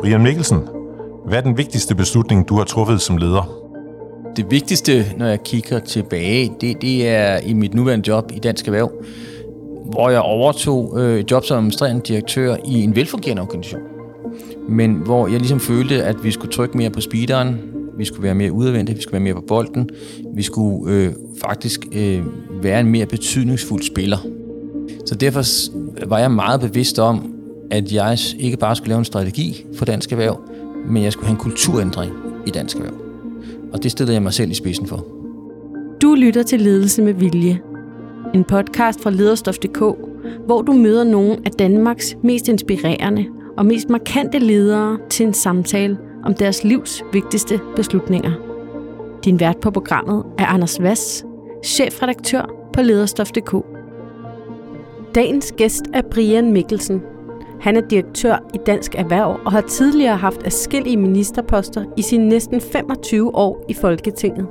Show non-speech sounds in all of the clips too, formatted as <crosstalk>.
Brian Mikkelsen, hvad er den vigtigste beslutning, du har truffet som leder? Det vigtigste, når jeg kigger tilbage, det, det er i mit nuværende job i Dansk Erhverv, hvor jeg overtog øh, job som administrerende direktør i en velfungerende organisation. Men hvor jeg ligesom følte, at vi skulle trykke mere på speederen, vi skulle være mere udadvendte, vi skulle være mere på bolden, vi skulle øh, faktisk øh, være en mere betydningsfuld spiller. Så derfor var jeg meget bevidst om, at jeg ikke bare skulle lave en strategi for dansk erhverv, men jeg skulle have en kulturændring i dansk erhverv. Og det stillede jeg mig selv i spidsen for. Du lytter til Ledelse med Vilje. En podcast fra lederstof.dk, hvor du møder nogle af Danmarks mest inspirerende og mest markante ledere til en samtale om deres livs vigtigste beslutninger. Din vært på programmet er Anders Vass, chefredaktør på lederstof.dk. Dagens gæst er Brian Mikkelsen. Han er direktør i Dansk Erhverv og har tidligere haft afskillige ministerposter i sine næsten 25 år i Folketinget.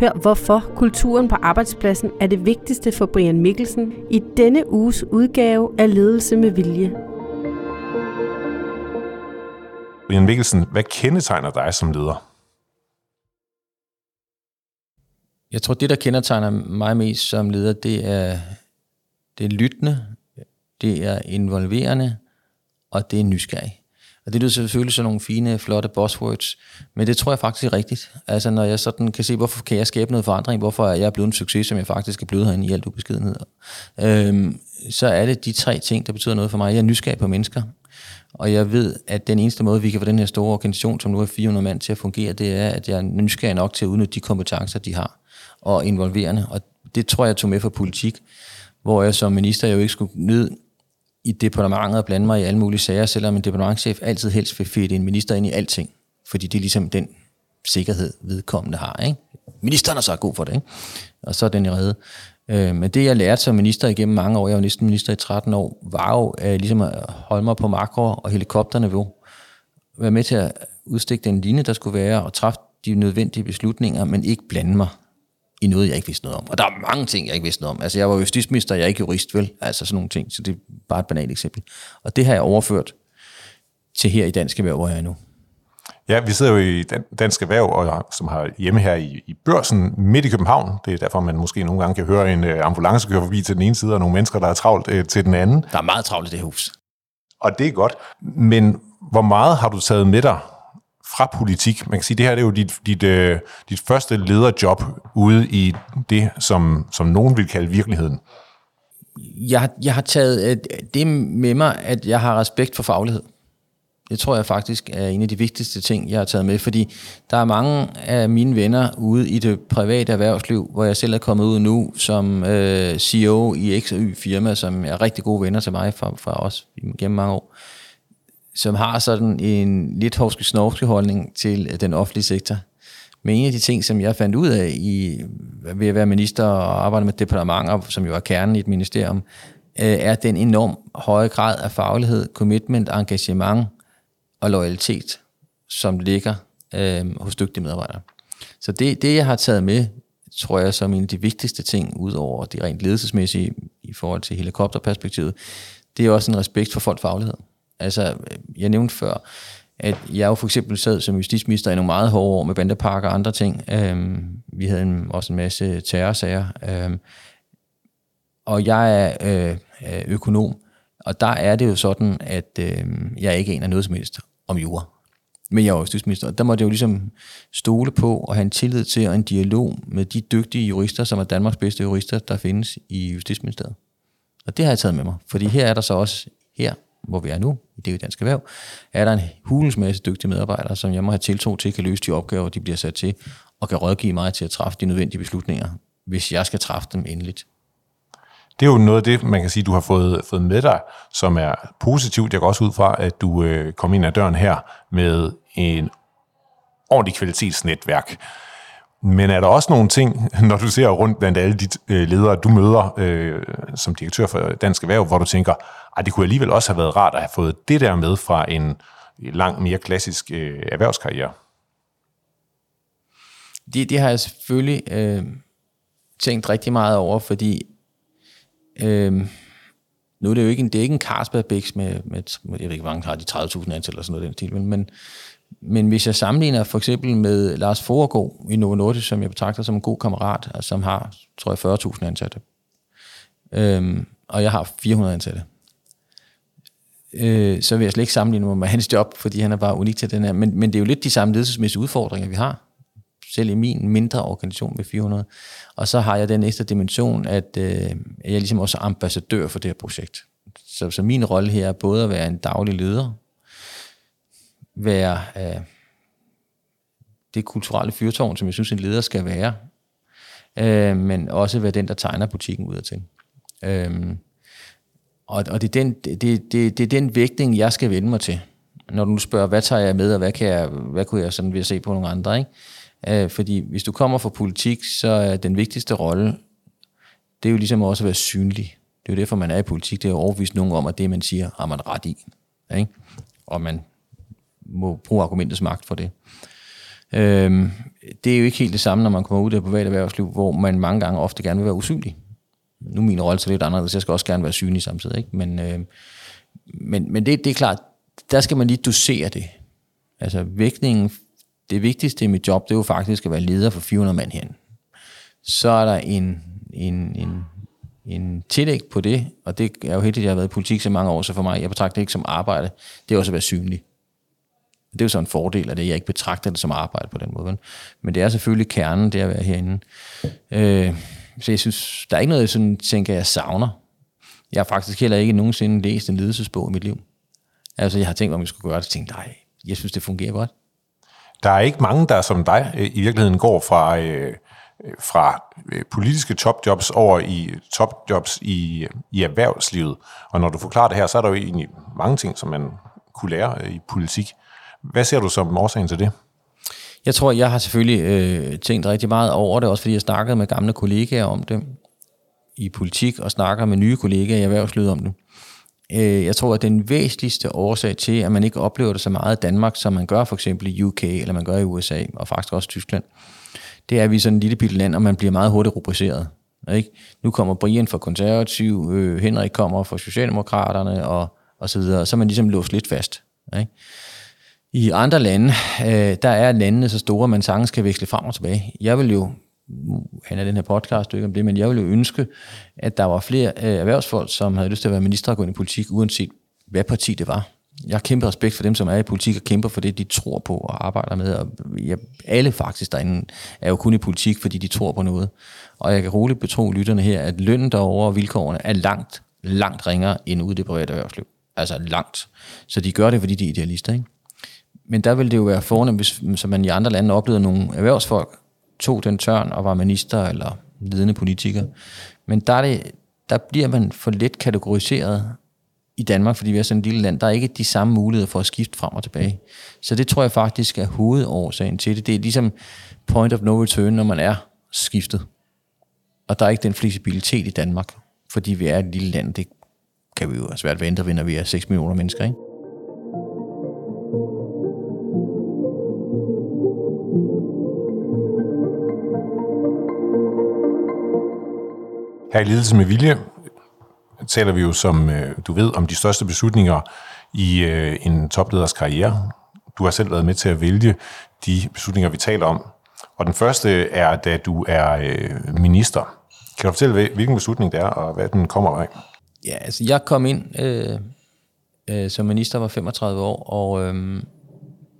Hør hvorfor kulturen på arbejdspladsen er det vigtigste for Brian Mikkelsen i denne uges udgave af Ledelse med Vilje. Brian Mikkelsen, hvad kendetegner dig som leder? Jeg tror, det, der kendetegner mig mest som leder, det er, det er lyttende, det er involverende, og det er nysgerrig. Og det er selvfølgelig sådan nogle fine, flotte buzzwords, men det tror jeg faktisk er rigtigt. Altså når jeg sådan kan se, hvorfor kan jeg skabe noget forandring, hvorfor er jeg blevet en succes, som jeg faktisk er blevet herinde i alt ubeskedenhed, øhm, så er det de tre ting, der betyder noget for mig. Jeg er nysgerrig på mennesker, og jeg ved, at den eneste måde, vi kan få den her store organisation, som nu er 400 mand, til at fungere, det er, at jeg er nysgerrig nok til at udnytte de kompetencer, de har, og involverende. Og det tror jeg tog med fra politik, hvor jeg som minister jo ikke skulle nyde i departementet og blande mig i alle mulige sager, selvom en departementchef altid helst vil fedte en minister ind i alting, fordi det er ligesom den sikkerhed, vedkommende har. Ikke? Ministeren er så god for det, ikke? og så er den i redde. Øh, men det, jeg lærte som minister igennem mange år, jeg var næsten minister i 13 år, var jo øh, ligesom at holde mig på makro- og helikopterniveau. Være med til at udstikke den linje, der skulle være, og træffe de nødvendige beslutninger, men ikke blande mig i noget, jeg ikke vidste noget om. Og der er mange ting, jeg ikke vidste noget om. Altså, jeg var justitsminister, jeg er ikke jurist, vel? Altså sådan nogle ting, så det er bare et banalt eksempel. Og det har jeg overført til her i Dansk Erhverv, hvor jeg er nu. Ja, vi sidder jo i Dansk Erhverv, og, som har hjemme her i, i børsen midt i København. Det er derfor, man måske nogle gange kan høre en uh, ambulance køre forbi til den ene side, og nogle mennesker, der er travlt uh, til den anden. Der er meget travlt i det hus. Og det er godt. Men hvor meget har du taget med dig fra politik? Man kan sige, det her det er jo dit, dit, øh, dit første lederjob ude i det, som, som nogen vil kalde virkeligheden. Jeg, jeg har taget øh, det med mig, at jeg har respekt for faglighed. Det tror jeg faktisk er en af de vigtigste ting, jeg har taget med, fordi der er mange af mine venner ude i det private erhvervsliv, hvor jeg selv er kommet ud nu som øh, CEO i X og Y firma, som er rigtig gode venner til mig fra, fra os gennem mange år, som har sådan en lidt hovske snorske holdning til øh, den offentlige sektor. Men en af de ting, som jeg fandt ud af i, øh, ved at være minister og arbejde med departementer, som jo er kernen i et ministerium, øh, er den enorm høje grad af faglighed, commitment, engagement, og loyalitet, som ligger øh, hos dygtige medarbejdere. Så det, det, jeg har taget med, tror jeg, som en af de vigtigste ting, ud over det rent ledelsesmæssige i forhold til helikopterperspektivet, det er også en respekt for folks faglighed. Altså, jeg nævnte før, at jeg jo for eksempel sad som justitsminister i nogle meget hårde år med bandeparker og andre ting. Øhm, vi havde en, også en masse terrorsager. Øhm, og jeg er øh, økonom, og der er det jo sådan, at øh, jeg ikke aner noget som helst om jura. Men jeg var justitsminister, der måtte jeg jo ligesom stole på og have en tillid til og en dialog med de dygtige jurister, som er Danmarks bedste jurister, der findes i Justitsministeriet. Og det har jeg taget med mig, fordi her er der så også, her hvor vi er nu, i det danske erhverv, er der en hulens masse dygtige medarbejdere, som jeg må have tiltro til, kan løse de opgaver, de bliver sat til, og kan rådgive mig til at træffe de nødvendige beslutninger, hvis jeg skal træffe dem endeligt. Det er jo noget af det, man kan sige, du har fået, fået med dig, som er positivt. Jeg går også ud fra, at du øh, kom ind ad døren her med en ordentlig kvalitetsnetværk. Men er der også nogle ting, <laughs> når du ser rundt blandt alle de øh, ledere, du møder øh, som direktør for Dansk Erhverv, hvor du tænker, at det kunne alligevel også have været rart at have fået det der med fra en langt mere klassisk øh, erhvervskarriere? Det, det har jeg selvfølgelig øh, tænkt rigtig meget over, fordi øh, nu er det jo ikke en, det er ikke en Carlsberg Bix med, med, med, jeg ved ikke, hvor mange har de 30.000 ansatte eller sådan noget den stil, men, men, men hvis jeg sammenligner for eksempel med Lars Foregård i Novo Nordisk, som jeg betragter som en god kammerat, altså, som har, tror jeg, 40.000 ansatte, øhm, og jeg har 400 ansatte, øh, så vil jeg slet ikke sammenligne mig med hans job, fordi han er bare unik til den her. Men, men det er jo lidt de samme ledelsesmæssige udfordringer, vi har. Selv i min mindre organisation med 400. Og så har jeg den ekstra dimension, at øh, jeg er ligesom også ambassadør for det her projekt. Så, så min rolle her er både at være en daglig leder, være øh, det kulturelle fyrtårn, som jeg synes, en leder skal være, øh, men også være den, der tegner butikken ud af til. Øh, og, og det, er den, det, det, det er den vægtning, jeg skal vende mig til. Når du nu spørger, hvad tager jeg med, og hvad, kan jeg, hvad kunne jeg sådan vil se på nogle andre, ikke? Øh, fordi hvis du kommer fra politik, så er den vigtigste rolle, det er jo ligesom også at være synlig. Det er jo derfor, man er i politik. Det er jo overbevist nogen om, at det, man siger, har man ret i. Ikke? Og man må bruge argumentets magt for det. Øhm, det er jo ikke helt det samme, når man kommer ud af det private erhvervsliv, hvor man mange gange ofte gerne vil være usynlig. Nu er min rolle så lidt anderledes, jeg skal også gerne være synlig samtidig. Ikke? Men, øh, men, men det, det er klart, der skal man lige dosere det. Altså vægtningen det vigtigste i mit job, det er jo faktisk at være leder for 400 mand herinde. Så er der en, en, en, en tillæg på det, og det er jo heldigt, at jeg har været i politik så mange år, så for mig, jeg betragter det ikke som arbejde, det er også at være synlig. Det er jo så en fordel af det, jeg ikke betragter det som arbejde på den måde. Men det er selvfølgelig kernen, det at være herinde. Øh, så jeg synes, der er ikke noget, jeg sådan tænker, jeg savner. Jeg har faktisk heller ikke nogensinde læst en ledelsesbog i mit liv. Altså, jeg har tænkt, om jeg skulle gøre det, og tænkt, nej, jeg synes, det fungerer godt. Der er ikke mange, der som dig øh, i virkeligheden går fra, øh, fra øh, politiske topjobs over i topjobs i, i erhvervslivet. Og når du forklarer det her, så er der jo egentlig mange ting, som man kunne lære øh, i politik. Hvad ser du som årsagen til det? Jeg tror, jeg har selvfølgelig øh, tænkt rigtig meget over det, også fordi jeg snakkede med gamle kollegaer om det i politik, og snakker med nye kollegaer i erhvervslivet om det. Øh, jeg tror, at den væsentligste årsag til, at man ikke oplever det så meget i Danmark, som man gør for eksempel i UK, eller man gør i USA, og faktisk også Tyskland, det er, at vi er sådan en lille bitte land, og man bliver meget hurtigt rubriceret. Ikke? Nu kommer Brian fra konservativ, øh, Henrik kommer fra Socialdemokraterne, og, og så videre, så er man ligesom låst lidt fast. Ikke? I andre lande, øh, der er landene så store, at man sagtens kan veksle frem og tilbage. Jeg vil jo han er den her podcast, ikke om det, men jeg vil jo ønske, at der var flere øh, erhvervsfolk, som havde lyst til at være minister og gå ind i politik, uanset hvad parti det var. Jeg har kæmpe respekt for dem, som er i politik og kæmper for det, de tror på og arbejder med. Og jeg, alle faktisk derinde er jo kun i politik, fordi de tror på noget. Og jeg kan roligt betro lytterne her, at lønnen derovre og vilkårene er langt, langt ringere end ude i det private erhvervsliv. Altså langt. Så de gør det, fordi de er idealister. Ikke? Men der vil det jo være fornemt, hvis som man i andre lande oplevede nogle erhvervsfolk, tog den tørn og var minister eller ledende politiker. Men der, er det, der bliver man for let kategoriseret i Danmark, fordi vi er sådan et lille land. Der er ikke de samme muligheder for at skifte frem og tilbage. Så det tror jeg faktisk er hovedårsagen til det. Det er ligesom point of no return, når man er skiftet. Og der er ikke den fleksibilitet i Danmark, fordi vi er et lille land. Det kan vi jo altså, svært vente, når vi er 6 millioner mennesker, ikke? Her i Ledelse med Vilje taler vi jo, som øh, du ved, om de største beslutninger i øh, en topleders karriere. Du har selv været med til at vælge de beslutninger, vi taler om. Og den første er, da du er øh, minister. Kan du fortælle, hvilken beslutning det er, og hvad den kommer af? Ja, altså jeg kom ind øh, øh, som minister, var 35 år, og øh,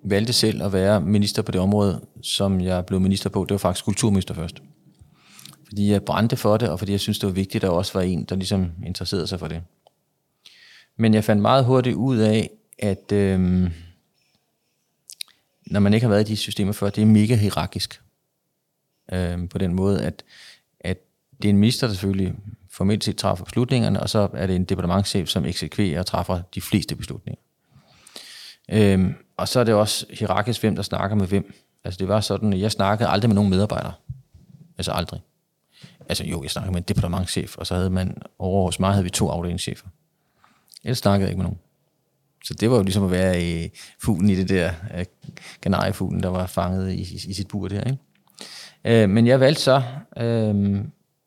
valgte selv at være minister på det område, som jeg blev minister på. Det var faktisk kulturminister først fordi jeg brændte for det, og fordi jeg synes, det var vigtigt, at der også var en, der ligesom interesserede sig for det. Men jeg fandt meget hurtigt ud af, at øhm, når man ikke har været i de systemer før, det er mega hierarkisk. Øhm, på den måde, at, at det er en minister, der selvfølgelig formelt set træffer beslutningerne, og så er det en departementchef, som eksekverer og træffer de fleste beslutninger. Øhm, og så er det også hierarkisk, hvem der snakker med hvem. Altså det var sådan, at jeg snakkede aldrig med nogen medarbejdere. Altså aldrig. Altså jo, jeg snakkede med en departementchef, og så havde man, over hos mig havde vi to afdelingschefer. Ellers snakkede jeg ikke med nogen. Så det var jo ligesom at være i fuglen i det der uh, kanariefuglen, der var fanget i, i, i sit bur der. Ikke? Øh, men jeg valgte så øh,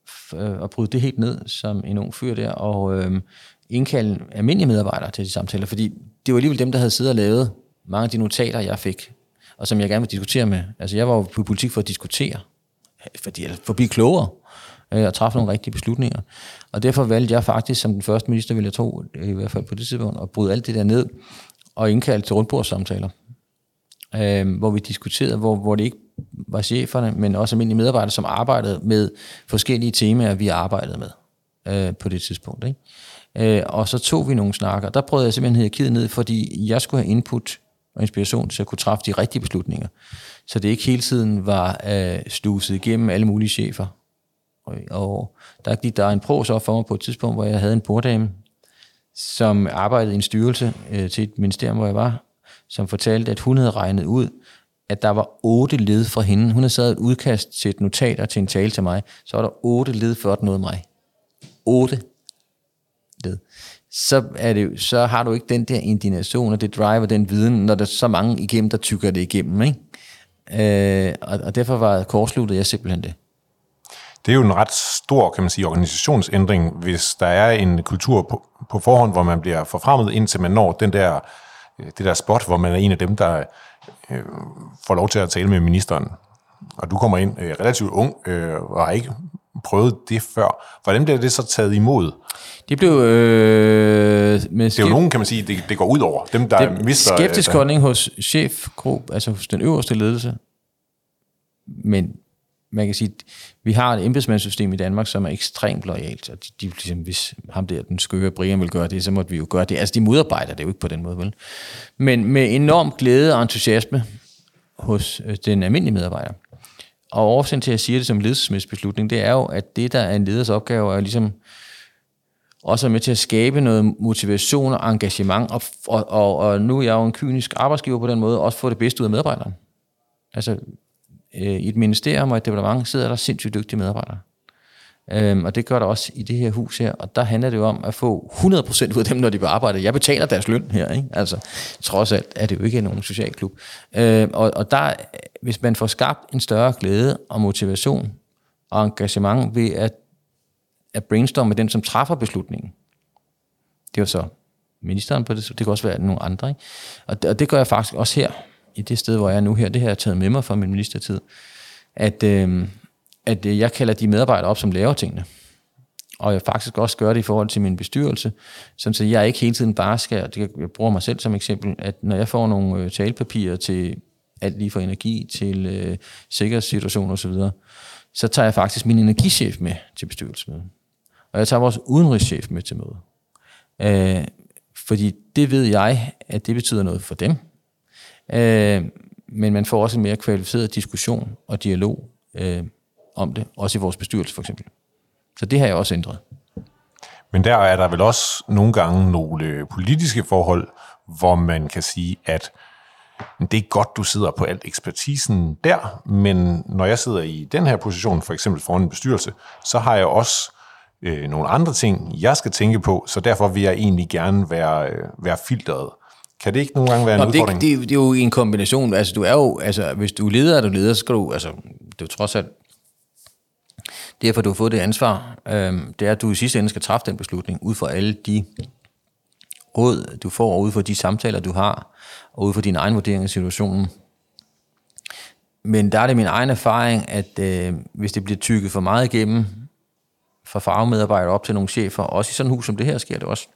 f- øh, at bryde det helt ned som en ung fyr der, og øh, indkalde almindelige medarbejdere til de samtaler, fordi det var alligevel dem, der havde siddet og lavet mange af de notater, jeg fik, og som jeg gerne ville diskutere med. Altså jeg var jo på politik for at diskutere, fordi, for at blive klogere øh, og træffe nogle rigtige beslutninger. Og derfor valgte jeg faktisk som den første minister, vil jeg tro, i hvert fald på det tidspunkt, at bryde alt det der ned og indkalde til rundbordssamtaler, øh, hvor vi diskuterede, hvor, hvor det ikke var cheferne, men også almindelige medarbejdere, som arbejdede med forskellige temaer, vi arbejdede med øh, på det tidspunkt. Ikke? Øh, og så tog vi nogle snakker. Der prøvede jeg simpelthen hierarkiet ned, fordi jeg skulle have input og inspiration til at kunne træffe de rigtige beslutninger. Så det ikke hele tiden var øh, sluset igennem alle mulige chefer. Og, og der gik der en pros op for mig på et tidspunkt, hvor jeg havde en borddame, som arbejdede i en styrelse øh, til et ministerium, hvor jeg var, som fortalte, at hun havde regnet ud, at der var otte led fra hende. Hun havde sat et udkast til et notat og til en tale til mig. Så var der otte led før den nåede mig. Otte led. Så, er det, så har du ikke den der indignation og det driver den viden, når der er så mange igennem, der tykker det igennem. Ikke? Øh, og, og derfor var kortsluttet jeg simpelthen det. Det er jo en ret stor, kan man sige, organisationsændring, hvis der er en kultur på, på forhånd, hvor man bliver forfremmet, indtil man når den der, øh, det der spot, hvor man er en af dem, der øh, får lov til at tale med ministeren. Og du kommer ind øh, relativt ung øh, og har ikke prøvet det før. Hvordan bliver det så taget imod? Det blev... Øh, med det er jo nogen, kan man sige, det, det går ud over. Dem, der det, mister... Skeptisk øh, holdning hos chefgruppe, altså hos den øverste ledelse. Men man kan sige, vi har et embedsmandssystem i Danmark, som er ekstremt lojalt, og de, de, ligesom, hvis ham der, den skøre Brian, vil gøre det, så måtte vi jo gøre det. Altså, de modarbejder det jo ikke på den måde, vel? Men med enorm glæde og entusiasme hos øh, den almindelige medarbejder. Og årsagen til, at jeg siger det som ledelsesmæssig det er jo, at det, der er en leders opgave, er ligesom også er med til at skabe noget motivation og engagement, og, og, og, og nu er jeg jo en kynisk arbejdsgiver på den måde, også få det bedste ud af medarbejderen. Altså, øh, i et ministerium og et departement sidder der sindssygt dygtige medarbejdere. Øhm, og det gør der også i det her hus her, og der handler det jo om at få 100% ud af dem, når de vil arbejde. Jeg betaler deres løn her, ikke? Altså, trods alt er det jo ikke nogen social klub. Øhm, og, og der, hvis man får skabt en større glæde og motivation og engagement ved at, at brainstorme med den, som træffer beslutningen, det er jo så ministeren på det, det kan også være nogle andre, ikke? Og, det, og det gør jeg faktisk også her, i det sted, hvor jeg er nu her, det har jeg taget med mig fra min ministertid, at, Øhm, at øh, jeg kalder de medarbejdere op, som laver tingene. Og jeg faktisk også gør det i forhold til min bestyrelse, så jeg ikke hele tiden bare skal, det jeg bruger mig selv som eksempel, at når jeg får nogle øh, talepapirer til alt lige fra energi til øh, sikkerhedssituation osv., så, så tager jeg faktisk min energichef med til bestyrelsesmødet. Og jeg tager vores udenrigschef med til møde. Øh, fordi det ved jeg, at det betyder noget for dem. Øh, men man får også en mere kvalificeret diskussion og dialog øh, om det, også i vores bestyrelse for eksempel. Så det har jeg også ændret. Men der er der vel også nogle gange nogle politiske forhold, hvor man kan sige, at det er godt, du sidder på alt ekspertisen der, men når jeg sidder i den her position, for eksempel foran en bestyrelse, så har jeg også øh, nogle andre ting, jeg skal tænke på, så derfor vil jeg egentlig gerne være, øh, være filtret. Kan det ikke nogle gange være en Nå, udfordring? Det, det, det er jo en kombination. Altså, du er jo, altså, hvis du er leder, er du leder, så skal du, altså, det er jo trods alt, derfor du har fået det ansvar, øh, det er, at du i sidste ende skal træffe den beslutning, ud fra alle de råd, du får, og ud fra de samtaler, du har, og ud fra din egen vurdering af situationen. Men der er det min egen erfaring, at øh, hvis det bliver tykket for meget igennem, fra fagmedarbejdere op til nogle chefer, også i sådan et hus som det her sker det også,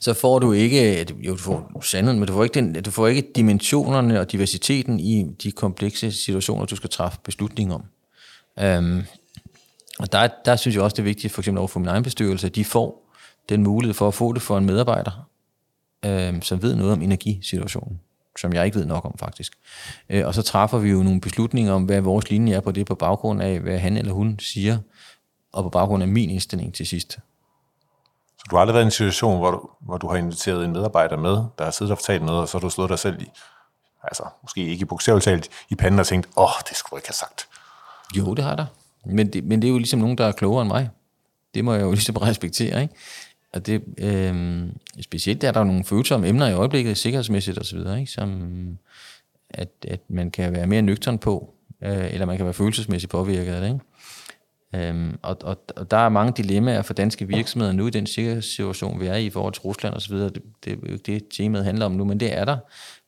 så får du ikke, jo, du får sandheden, men du får, ikke den, du får ikke dimensionerne og diversiteten i de komplekse situationer, du skal træffe beslutning om. Øhm, og der, der synes jeg også, det er vigtigt, for eksempel over for min egen bestyrelse, at de får den mulighed for at få det for en medarbejder, øhm, som ved noget om energisituationen som jeg ikke ved nok om faktisk. Øh, og så træffer vi jo nogle beslutninger om, hvad vores linje er på det, på baggrund af, hvad han eller hun siger, og på baggrund af min indstilling til sidst. Så du har aldrig været i en situation, hvor du, hvor du har inviteret en medarbejder med, der har siddet og fortalt noget, og så har du slået dig selv i, altså måske ikke i bogstaveligt i panden og tænkt, åh, oh, det skulle jeg ikke have sagt. Jo, det har der. Men det, men det er jo ligesom nogen, der er klogere end mig. Det må jeg jo <laughs> ligesom respektere, ikke? Og det, øh, specielt er der nogle følsomme emner i øjeblikket, sikkerhedsmæssigt osv., ikke? som at, at man kan være mere nøgtern på, øh, eller man kan være følelsesmæssigt påvirket af det. Ikke? Øhm, og, og, og der er mange dilemmaer for danske virksomheder nu i den sikkerhedssituation, vi er i i forhold til Rusland osv. Det, det er jo ikke det, temaet handler om nu, men det er der.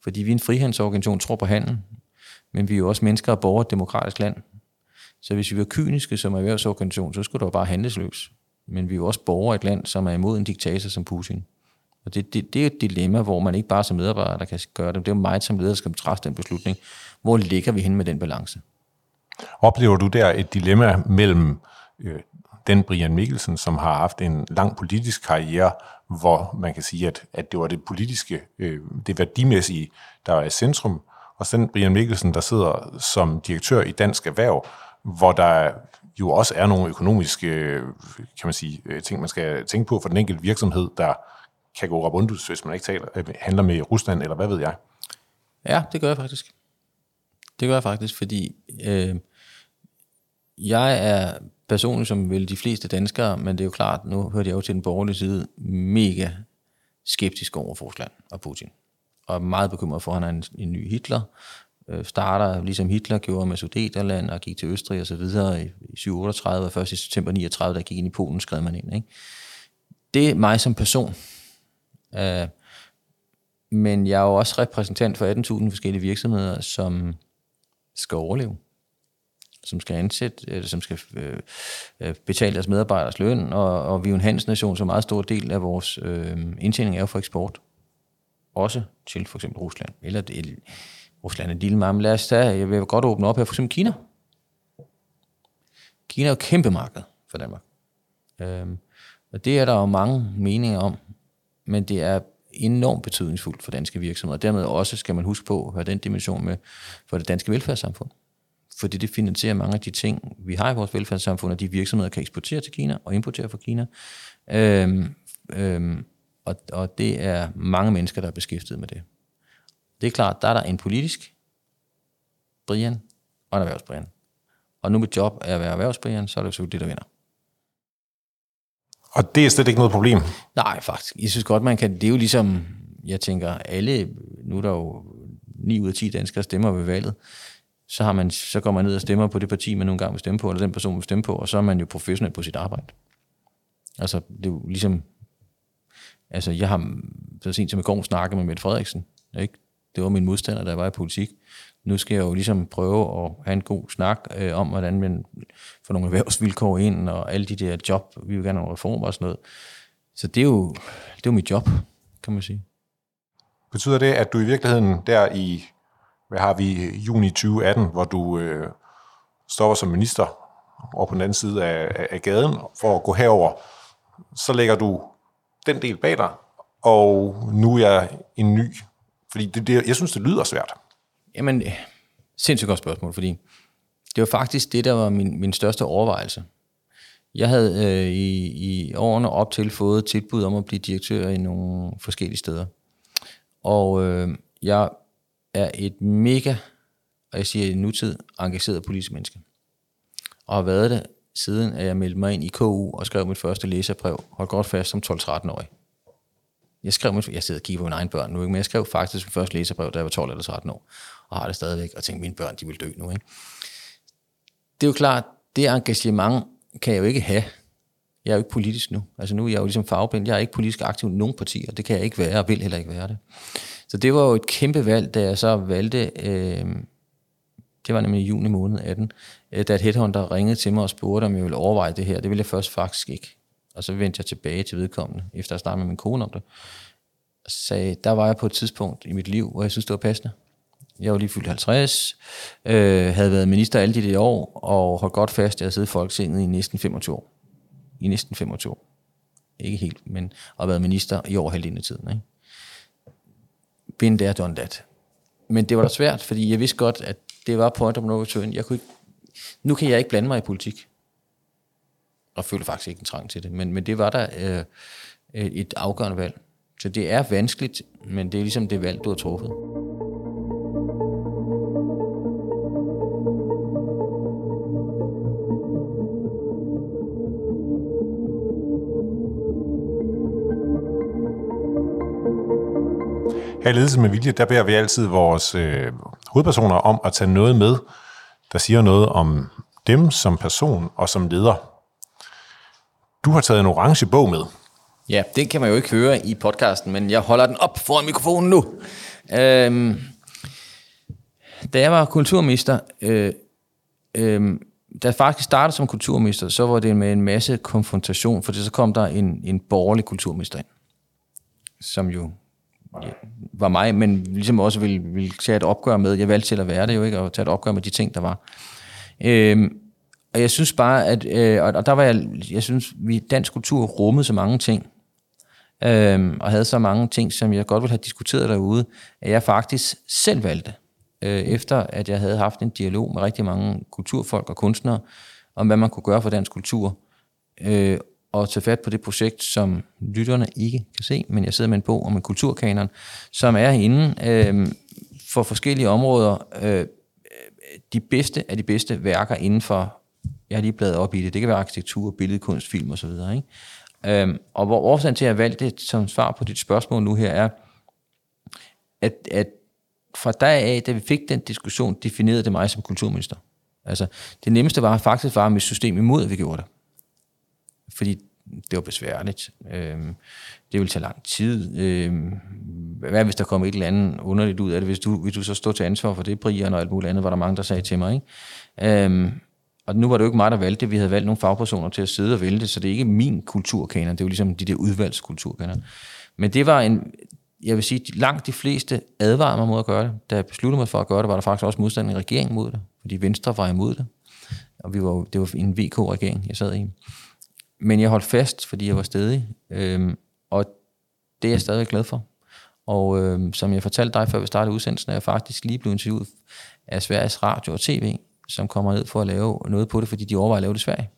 Fordi vi er en frihandelsorganisation, tror på handel, men vi er jo også mennesker og borgere et demokratisk land. Så hvis vi var kyniske som erhvervsorganisation, så skulle der jo bare handles løs. Men vi er jo også borgere i et land, som er imod en diktator som Putin. Og det, det, det er et dilemma, hvor man ikke bare som medarbejder der kan gøre det. Det er jo mig som leder, der skal træffe den beslutning. Hvor ligger vi hen med den balance? Oplever du der et dilemma mellem øh, den Brian Mikkelsen, som har haft en lang politisk karriere, hvor man kan sige, at, at det var det politiske, øh, det værdimæssige, der er i centrum, og så den Brian Mikkelsen, der sidder som direktør i Dansk Erhverv, hvor der jo også er nogle økonomiske kan man sige, øh, ting, man skal tænke på for den enkelte virksomhed, der kan gå rabundus, hvis man ikke taler, øh, handler med Rusland, eller hvad ved jeg? Ja, det gør jeg faktisk. Det gør jeg faktisk, fordi øh, jeg er personligt, som vel de fleste danskere, men det er jo klart, nu hører jeg jo til den borgerlige side, mega skeptisk over for Rusland og Putin. Og er meget bekymret for, at han er en, en ny Hitler. Øh, starter ligesom Hitler gjorde med Sudeterland og gik til Østrig og så videre i, i 738 og først i september 39, der gik ind i Polen, skrev man ind. Ikke? Det er mig som person. Øh, men jeg er jo også repræsentant for 18.000 forskellige virksomheder, som skal overleve som skal ansætte, eller som skal øh, øh, betale deres medarbejderes løn, og, og vi er jo en handelsnation, så en meget stor del af vores øh, indtjening er jo for eksport. Også til for eksempel Rusland. Eller det, Rusland er en lille meget, lad os tage, jeg vil godt åbne op her, for eksempel Kina. Kina er jo et kæmpe marked for Danmark. Øhm, og det er der jo mange meninger om, men det er enormt betydningsfuldt for danske virksomheder. Dermed også skal man huske på at have den dimension med for det danske velfærdssamfund fordi det finansierer mange af de ting, vi har i vores velfærdssamfund, og de virksomheder kan eksportere til Kina og importere fra Kina. Øhm, øhm, og, og det er mange mennesker, der er beskæftiget med det. Det er klart, der er der en politisk Brian og en erhvervsbrian. Og nu med job er at være erhvervsbrian, så er det jo det, der vinder. Og det er slet ikke noget problem? Nej, faktisk. Jeg synes godt, man kan... Det er jo ligesom, jeg tænker, alle... Nu er der jo 9 ud af 10 danskere stemmer ved valget så, har man, så går man ned og stemmer på det parti, man nogle gange vil stemme på, eller den person vil stemme på, og så er man jo professionel på sit arbejde. Altså, det er jo ligesom... Altså, jeg har så sent som i går snakket med Mette Frederiksen. Ikke? Det var min modstander, der var i politik. Nu skal jeg jo ligesom prøve at have en god snak øh, om, hvordan man får nogle erhvervsvilkår ind, og alle de der job, vi vil gerne have nogle reformer og sådan noget. Så det er jo, det er jo mit job, kan man sige. Betyder det, at du i virkeligheden der i hvad har vi, juni 2018, hvor du øh, stopper som minister over på den anden side af, af gaden for at gå herover. Så lægger du den del bag dig, og nu er jeg en ny. Fordi det, det, jeg synes, det lyder svært. Jamen, øh, sindssygt godt spørgsmål, fordi det var faktisk det, der var min, min største overvejelse. Jeg havde øh, i, i årene op til fået tilbud om at blive direktør i nogle forskellige steder. Og øh, jeg er et mega, og jeg siger i nutid, engageret politisk menneske. Og har været det siden, at jeg meldte mig ind i KU og skrev mit første læserbrev, hold godt fast som 12-13-årig. Jeg skrev mit, jeg sidder og kigger på mine egne børn nu, ikke? men jeg skrev faktisk min første læserbrev, da jeg var 12 eller 13 år, og har det stadigvæk, og tænkte, mine børn, de vil dø nu. Ikke? Det er jo klart, det engagement kan jeg jo ikke have. Jeg er jo ikke politisk nu. Altså nu er jeg jo ligesom fagblind. Jeg er ikke politisk aktiv i nogen partier. Det kan jeg ikke være, og vil heller ikke være det. Så det var jo et kæmpe valg, da jeg så valgte, øh, det var nemlig i juni måned 18, øh, da et headhunter ringede til mig og spurgte, om jeg ville overveje det her. Det ville jeg først faktisk ikke. Og så vendte jeg tilbage til vedkommende, efter at starte med min kone om det. Og sagde, der var jeg på et tidspunkt i mit liv, hvor jeg synes, det var passende. Jeg var lige fyldt 50, øh, havde været minister alle de der år, og holdt godt fast, jeg havde siddet i Folketinget i næsten 25 år. I næsten 25 år. Ikke helt, men har været minister i over halvdelen af tiden. Ikke? been there, done that. Men det var da svært, fordi jeg vidste godt, at det var point of no return. Jeg kunne ikke, nu kan jeg ikke blande mig i politik. Og føler faktisk ikke en trang til det. Men, men det var der øh, øh, et afgørende valg. Så det er vanskeligt, men det er ligesom det valg, du har truffet. Her i Ledelse med Vilje, der beder vi altid vores øh, hovedpersoner om at tage noget med, der siger noget om dem som person og som leder. Du har taget en orange bog med. Ja, det kan man jo ikke høre i podcasten, men jeg holder den op foran mikrofonen nu. Øhm, da jeg var kulturminister, øh, øh, da jeg faktisk startede som kulturminister, så var det med en masse konfrontation, for så kom der en, en borgerlig kulturminister ind, som jo ja, var mig, men ligesom også ville, ville tage et opgør med. Jeg valgte til at være det jo ikke, og tage et opgør med de ting, der var. Øh, og jeg synes bare, at, øh, og der var jeg, jeg synes, vi dansk kultur rummede så mange ting, øh, og havde så mange ting, som jeg godt ville have diskuteret derude, at jeg faktisk selv valgte øh, efter at jeg havde haft en dialog med rigtig mange kulturfolk og kunstnere, om hvad man kunne gøre for dansk kultur, øh, og tage fat på det projekt, som lytterne ikke kan se, men jeg sidder med en bog om en kulturkanon, som er inde øh, for forskellige områder, øh, de bedste af de bedste værker inden for, jeg har lige bladet op i det, det kan være arkitektur, billedkunst, film osv., ikke? Øhm, og hvor årsagen til, at jeg valgte det som svar på dit spørgsmål nu her, er, at, at fra dag af, da vi fik den diskussion, definerede det mig som kulturminister. Altså, det nemmeste var faktisk var mit system imod, at vi gjorde det. Fordi det var besværligt. Øhm, det ville tage lang tid. Øhm, hvad hvis der kom et eller andet underligt ud af det? Hvis du, hvis du så stod til ansvar for det, Brian og alt muligt andet, var der mange, der sagde til mig. Ikke? Øhm, og nu var det jo ikke mig, der valgte det. Vi havde valgt nogle fagpersoner til at sidde og vælge det, så det er ikke min kulturkanon. Det er jo ligesom de der udvalgskulturkanon. Men det var en, jeg vil sige, langt de fleste advarede mig mod at gøre det. Da jeg besluttede mig for at gøre det, var der faktisk også modstand i regeringen mod det, fordi Venstre var imod det. Og vi var, det var en VK-regering, jeg sad i. Men jeg holdt fast, fordi jeg var stedig, øhm, og det er jeg stadig glad for. Og øhm, som jeg fortalte dig, før vi startede udsendelsen, er jeg faktisk lige blevet interviewet af Sveriges Radio og TV, som kommer ned for at lave noget på det, fordi de overvejer at lave det i Sverige.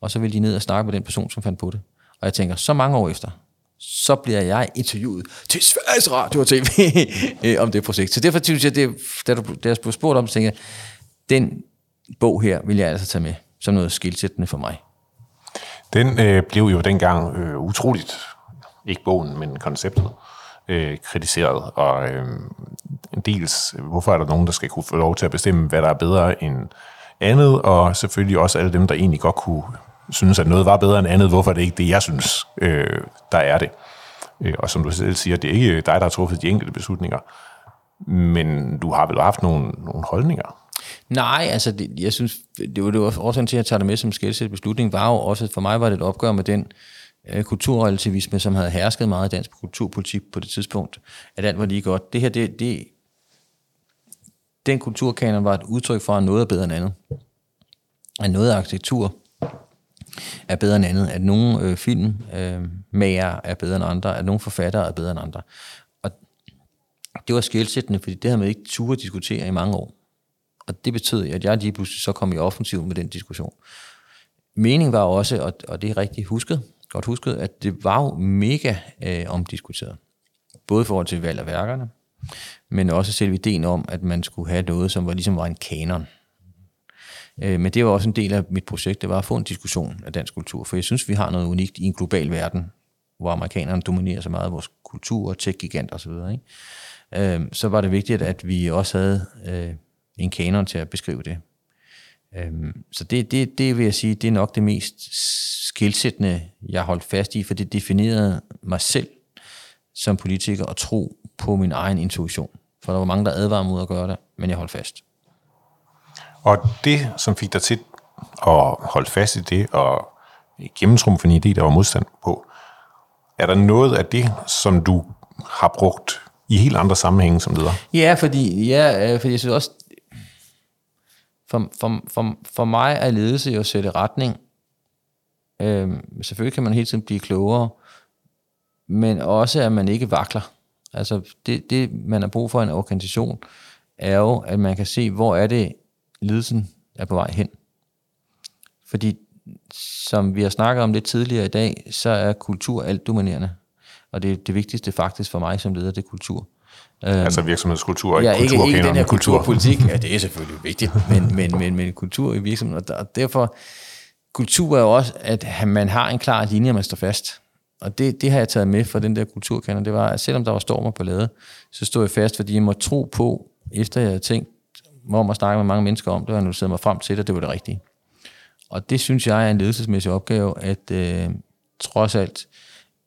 Og så vil de ned og snakke med den person, som fandt på det. Og jeg tænker, så mange år efter, så bliver jeg interviewet til Sveriges Radio og TV <laughs> øh, om det projekt. Så derfor synes jeg, det, da, du, da jeg blev spurgt om, så tænkte jeg, den bog her vil jeg altså tage med som noget skilsættende for mig. Den øh, blev jo dengang øh, utroligt, ikke bogen, men konceptet, øh, kritiseret. Og øh, dels, hvorfor er der nogen, der skal kunne få lov til at bestemme, hvad der er bedre end andet, og selvfølgelig også alle dem, der egentlig godt kunne synes, at noget var bedre end andet, hvorfor er det ikke det, jeg synes, øh, der er det. Øh, og som du selv siger, det er ikke dig, der har truffet de enkelte beslutninger, men du har vel haft nogle, nogle holdninger? Nej, altså det, jeg synes, det var, det var årsagen til, at jeg tager det med som skældsæt beslutning, var jo også, for mig var det et opgør med den øh, Øh, kulturrelativisme, som havde hersket meget i dansk kulturpolitik på det tidspunkt, at alt var lige godt. Det her, det, det, den kulturkanon var et udtryk for, at noget er bedre end andet. At noget af arkitektur er bedre end andet, at nogle øh, filmmager øh, er bedre end andre, at nogle forfattere er bedre end andre. Og det var skældsættende, fordi det havde man ikke turde diskutere i mange år. Og det betød, at jeg lige pludselig så kom i offensiv med den diskussion. Meningen var også, og, og det er rigtigt husket, godt husket, at det var jo mega øh, omdiskuteret. Både i forhold til valg af værkerne, men også selv ideen om, at man skulle have noget, som var ligesom var en kanon. Øh, men det var også en del af mit projekt, det var at få en diskussion af dansk kultur, for jeg synes, vi har noget unikt i en global verden, hvor amerikanerne dominerer så meget af vores kultur og tech-giganter osv. Ikke? Øh, så var det vigtigt, at vi også havde øh, en kanon til at beskrive det. Så det, det, det vil jeg sige, det er nok det mest skilsættende, jeg holdt fast i, for det definerede mig selv som politiker og tro på min egen intuition. For der var mange, der advarede mod at gøre det, men jeg holdt fast. Og det, som fik dig til at holde fast i det, og gennemtrumfe en idé, der var modstand på, er der noget af det, som du har brugt i helt andre sammenhænge som leder? Ja, fordi, ja, øh, fordi jeg synes også, for, for, for, for mig er ledelse jo at sætte retning. Øhm, selvfølgelig kan man hele tiden blive klogere, men også at man ikke vakler. Altså det, det, man har brug for en organisation, er jo, at man kan se, hvor er det, ledelsen er på vej hen. Fordi, som vi har snakket om lidt tidligere i dag, så er kultur alt dominerende. Og det, det vigtigste faktisk for mig som leder, det er kultur. Altså virksomhedskultur, ikke ja, kultur, ikke, ikke den her kulturpolitik. <laughs> Ja, det er selvfølgelig vigtigt, men, men, men, men kultur i virksomheden. Og derfor, kultur er jo også, at man har en klar linje, man står fast. Og det, det har jeg taget med fra den der kulturkanon. Det var, at selvom der var stormer på lade, så stod jeg fast, fordi jeg må tro på, efter jeg havde tænkt, om at snakke med mange mennesker om det, og nu sidder mig frem til det, det var det rigtige. Og det synes jeg er en ledelsesmæssig opgave, at øh, trods alt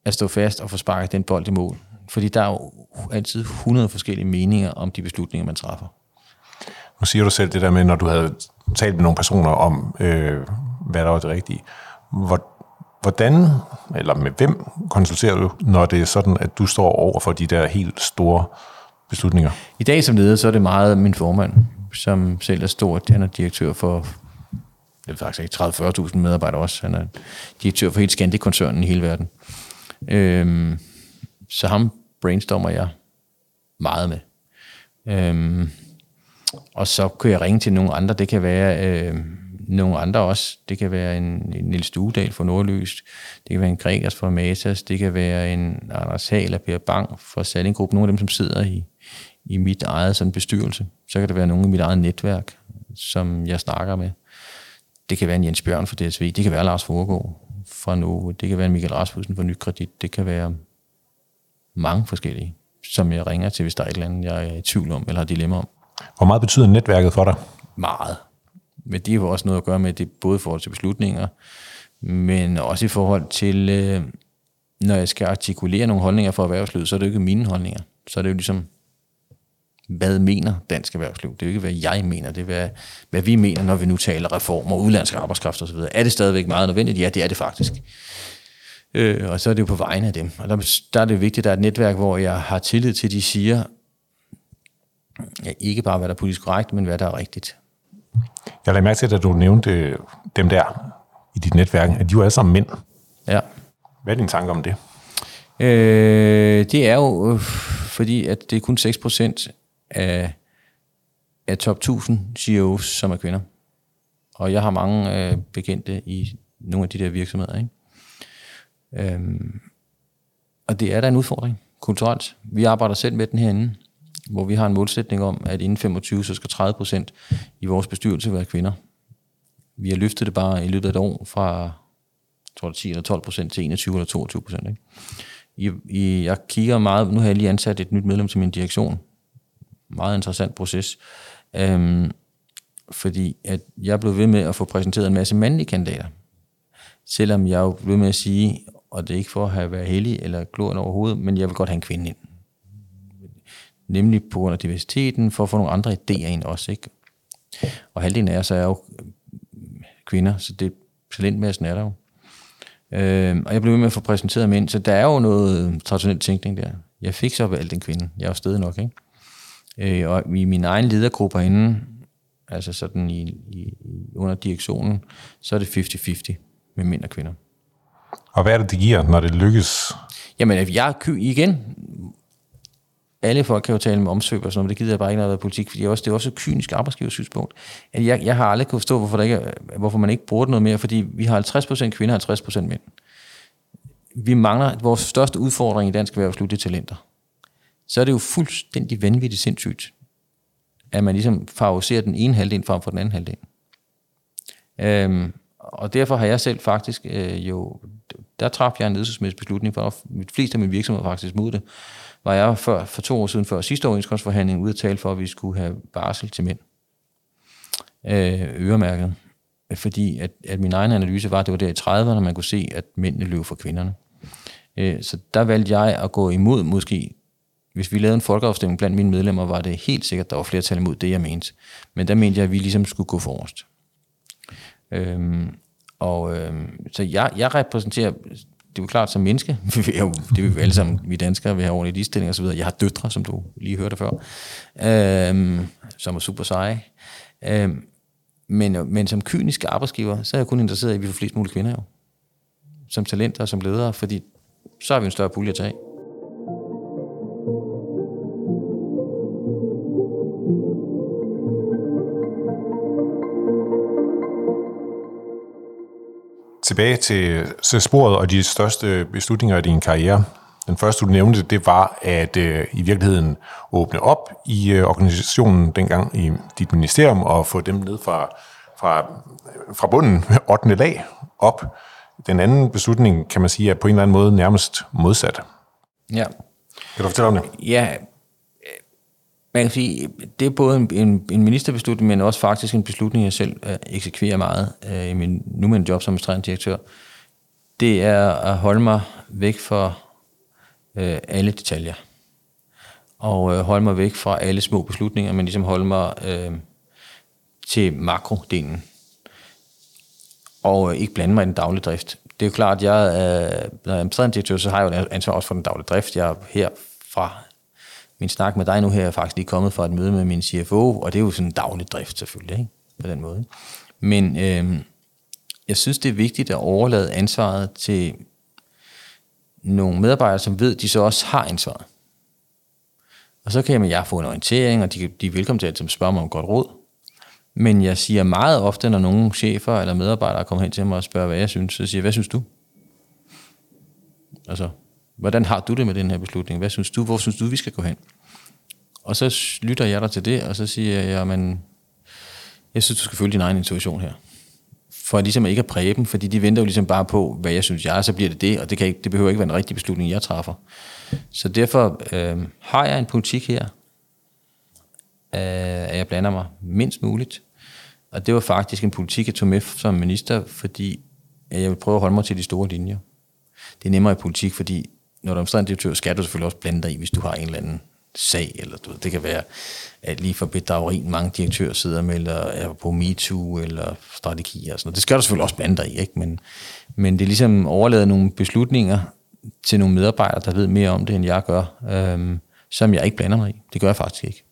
at stå fast og få sparket den bold i mål. Fordi der er jo altid 100 forskellige meninger om de beslutninger, man træffer. Nu siger du selv det der med, når du havde talt med nogle personer om, øh, hvad der var det rigtige. Hvor, hvordan, eller med hvem konsulterer du, når det er sådan, at du står over for de der helt store beslutninger? I dag som leder, så er det meget min formand, som selv er stor. Han er direktør for det er faktisk ikke 30-40.000 medarbejdere også. Han er direktør for helt Scandic-koncernen i hele verden. Øhm, så ham brainstormer jeg meget med. Øhm, og så kan jeg ringe til nogle andre. Det kan være øh, nogle andre også. Det kan være en, en Niels Stuedal fra Nordløs. Det kan være en Gregers fra Matas. Det kan være en Anders Hal og Per Bang fra Salling Nogle af dem, som sidder i, i mit eget sådan bestyrelse. Så kan det være nogle i mit eget netværk, som jeg snakker med. Det kan være en Jens Bjørn fra DSV. Det kan være Lars Foregård fra Novo. Det kan være en Michael Rasmussen fra Nykredit. Det kan være mange forskellige, som jeg ringer til, hvis der er et eller andet, jeg er i tvivl om eller har dilemma om. Hvor meget betyder netværket for dig? Meget. Men det har også noget at gøre med det, både i forhold til beslutninger, men også i forhold til, øh, når jeg skal artikulere nogle holdninger for erhvervslivet, så er det jo ikke mine holdninger. Så er det jo ligesom, hvad mener dansk erhvervsliv? Det er jo ikke, hvad jeg mener, det er, hvad, hvad vi mener, når vi nu taler reformer, udlandsk arbejdskraft osv. Er det stadigvæk meget nødvendigt? Ja, det er det faktisk. Øh, og så er det jo på vegne af dem. Og der, der er det vigtigt, at der er et netværk, hvor jeg har tillid til, at de siger, ja, ikke bare hvad der er politisk korrekt, men hvad der er rigtigt. Jeg lagde mærke til, at du nævnte dem der i dit netværk, at de var alle sammen mænd. Ja. Hvad er din tanke om det? Øh, det er jo øh, fordi, at det er kun 6% af, af top 1000 CEOs, som er kvinder. Og jeg har mange øh, bekendte i nogle af de der virksomheder. Ikke? Øhm, og det er da en udfordring kulturelt. Vi arbejder selv med den herinde, hvor vi har en målsætning om, at inden 25, så skal 30 procent i vores bestyrelse være kvinder. Vi har løftet det bare i løbet af et år fra tror det 10 eller 12 procent til 21 eller 22 procent. I, i, jeg kigger meget, nu har jeg lige ansat et nyt medlem til min direktion. Meget interessant proces. Øhm, fordi at jeg blev ved med at få præsenteret en masse mandlige kandidater. Selvom jeg jo blev med at sige, og det er ikke for at have været heldig eller glorende overhovedet, men jeg vil godt have en kvinde ind. Nemlig på grund af diversiteten, for at få nogle andre idéer ind også. Ikke? Og halvdelen af os er jo øh, kvinder, så det talentmassen er der jo. Øh, og jeg blev ved med at få præsenteret mænd, så der er jo noget øh, traditionel tænkning der. Jeg fik så valgt en kvinde. Jeg er jo stadig nok, ikke? Øh, og i min egen ledergruppe herinde, altså sådan i, i, under direktionen, så er det 50-50 med mænd og kvinder. Og hvad er det, det giver, når det lykkes? Jamen, jeg er igen, alle folk kan jo tale med omsøg og sådan noget, men det gider jeg bare ikke, når det politik, fordi det er også, det er også et kynisk arbejdsgiversynspunkt. At jeg, jeg har aldrig kunne forstå, hvorfor, der ikke, hvorfor man ikke bruger det noget mere, fordi vi har 50% kvinder og 50% mænd. Vi mangler, vores største udfordring i dansk erhvervsliv, det er talenter. Så er det jo fuldstændig vanvittigt sindssygt, at man ligesom favoriserer den ene halvdel frem for den anden halvdel. Øhm, og derfor har jeg selv faktisk øh, jo, der traf jeg en ledelsesmæssig beslutning, for mit flest af mine virksomheder faktisk mod det, var jeg for, for to år siden, før sidste overenskomstforhandling, ude at tale for, at vi skulle have barsel til mænd. Øh, øremærket. Fordi at, at min egen analyse var, at det var der i 30'erne, man kunne se, at mændene løb for kvinderne. Øh, så der valgte jeg at gå imod måske hvis vi lavede en folkeafstemning blandt mine medlemmer, var det helt sikkert, at der var flertal imod det, jeg mente. Men der mente jeg, at vi ligesom skulle gå forrest. Øhm, og øh, så jeg, jeg repræsenterer, det er jo klart som menneske, <laughs> det er jo alle sammen, vi danskere, vi har ordentlig ligestilling og så videre. Jeg har døtre, som du lige hørte før, øh, som er super seje. Øh, men, men som kyniske arbejdsgiver, så er jeg kun interesseret i, at vi får flest mulige kvinder jo. Som talenter og som ledere, fordi så har vi en større pulje at tage Tilbage til, til sporet og de største beslutninger i din karriere. Den første, du nævnte, det var at øh, i virkeligheden åbne op i øh, organisationen dengang i dit ministerium og få dem ned fra, fra, fra bunden, <laughs> 8. lag, op. Den anden beslutning, kan man sige, er på en eller anden måde nærmest modsat. Ja. Kan du fortælle om det? Ja, man kan sige, det er både en, en, en ministerbeslutning, men også faktisk en beslutning, jeg selv øh, eksekverer meget øh, i min nuværende job som administrerende direktør. Det er at holde mig væk fra øh, alle detaljer. Og øh, holde mig væk fra alle små beslutninger, men ligesom holde mig øh, til makrodelen. Og øh, ikke blande mig i den daglige drift. Det er jo klart, at jeg, øh, når jeg er administrerende direktør, så har jeg jo ansvar også for den daglige drift. Jeg er her fra min snak med dig nu her er faktisk lige kommet fra et møde med min CFO, og det er jo sådan en daglig drift selvfølgelig, ikke? på den måde. Men øh, jeg synes, det er vigtigt at overlade ansvaret til nogle medarbejdere, som ved, at de så også har ansvaret. Og så kan jeg få en orientering, og de, de er velkommen til at spørge mig om godt råd. Men jeg siger meget ofte, når nogle chefer eller medarbejdere kommer hen til mig og spørger, hvad jeg synes, så siger jeg, hvad synes du? Altså, Hvordan har du det med den her beslutning? Hvad synes du? Hvor synes du, vi skal gå hen? Og så lytter jeg dig til det, og så siger jeg, men jeg synes, du skal følge din egen intuition her. For ligesom ikke at præge dem, fordi de venter jo ligesom bare på, hvad jeg synes jeg er, så bliver det det, og det, kan ikke, det behøver ikke være en rigtig beslutning, jeg træffer. Så derfor øh, har jeg en politik her, øh, at jeg blander mig mindst muligt. Og det var faktisk en politik, jeg tog med som minister, fordi jeg vil prøve at holde mig til de store linjer. Det er nemmere i politik, fordi når du er administrerende direktør, skal du selvfølgelig også blande dig i, hvis du har en eller anden sag, eller du ved, det kan være, at lige for bedrageri, mange direktører sidder med, eller er på MeToo, eller strategi og sådan noget. Det skal du selvfølgelig også blande dig i, ikke? Men, men det er ligesom overladet nogle beslutninger til nogle medarbejdere, der ved mere om det, end jeg gør, øhm, som jeg ikke blander mig i. Det gør jeg faktisk ikke.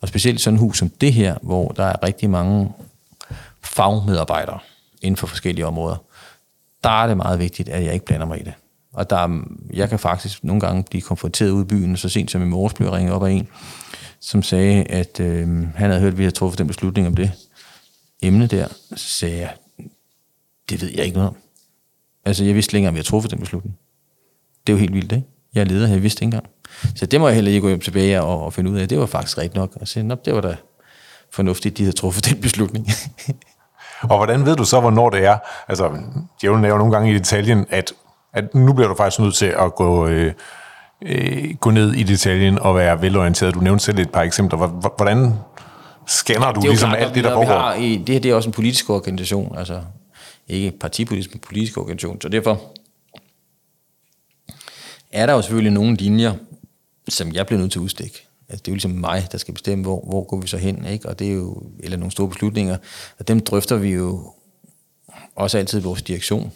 Og specielt sådan et hus som det her, hvor der er rigtig mange fagmedarbejdere inden for forskellige områder, der er det meget vigtigt, at jeg ikke blander mig i det. Og der, jeg kan faktisk nogle gange blive konfronteret ud i byen, så sent som i morges blev jeg ringet op af en, som sagde, at øh, han havde hørt, at vi havde truffet den beslutning om det emne der. Så sagde jeg, det ved jeg ikke noget om. Altså, jeg vidste længere, at vi havde truffet den beslutning. Det er jo helt vildt, ikke? Jeg er leder, jeg vidste ikke engang. Så det må jeg heller ikke gå hjem tilbage og, og finde ud af. Det var faktisk rigtigt nok. Og sige, det var da fornuftigt, de havde truffet den beslutning. <laughs> og hvordan ved du så, hvornår det er? Altså, djævlen er jo nogle gange i detaljen, at at nu bliver du faktisk nødt til at gå, øh, øh, gå ned i detaljen og være velorienteret. Du nævnte selv et par eksempler. Hvordan scanner du ligesom klart, alt det, der foregår? Har i, det her det er også en politisk organisation, altså ikke partipolitisk, men politisk organisation. Så derfor er der jo selvfølgelig nogle linjer, som jeg bliver nødt til at udstikke. Altså, det er jo ligesom mig, der skal bestemme, hvor, hvor går vi så hen, ikke? Og det er jo, eller nogle store beslutninger, og dem drøfter vi jo også altid i vores direktion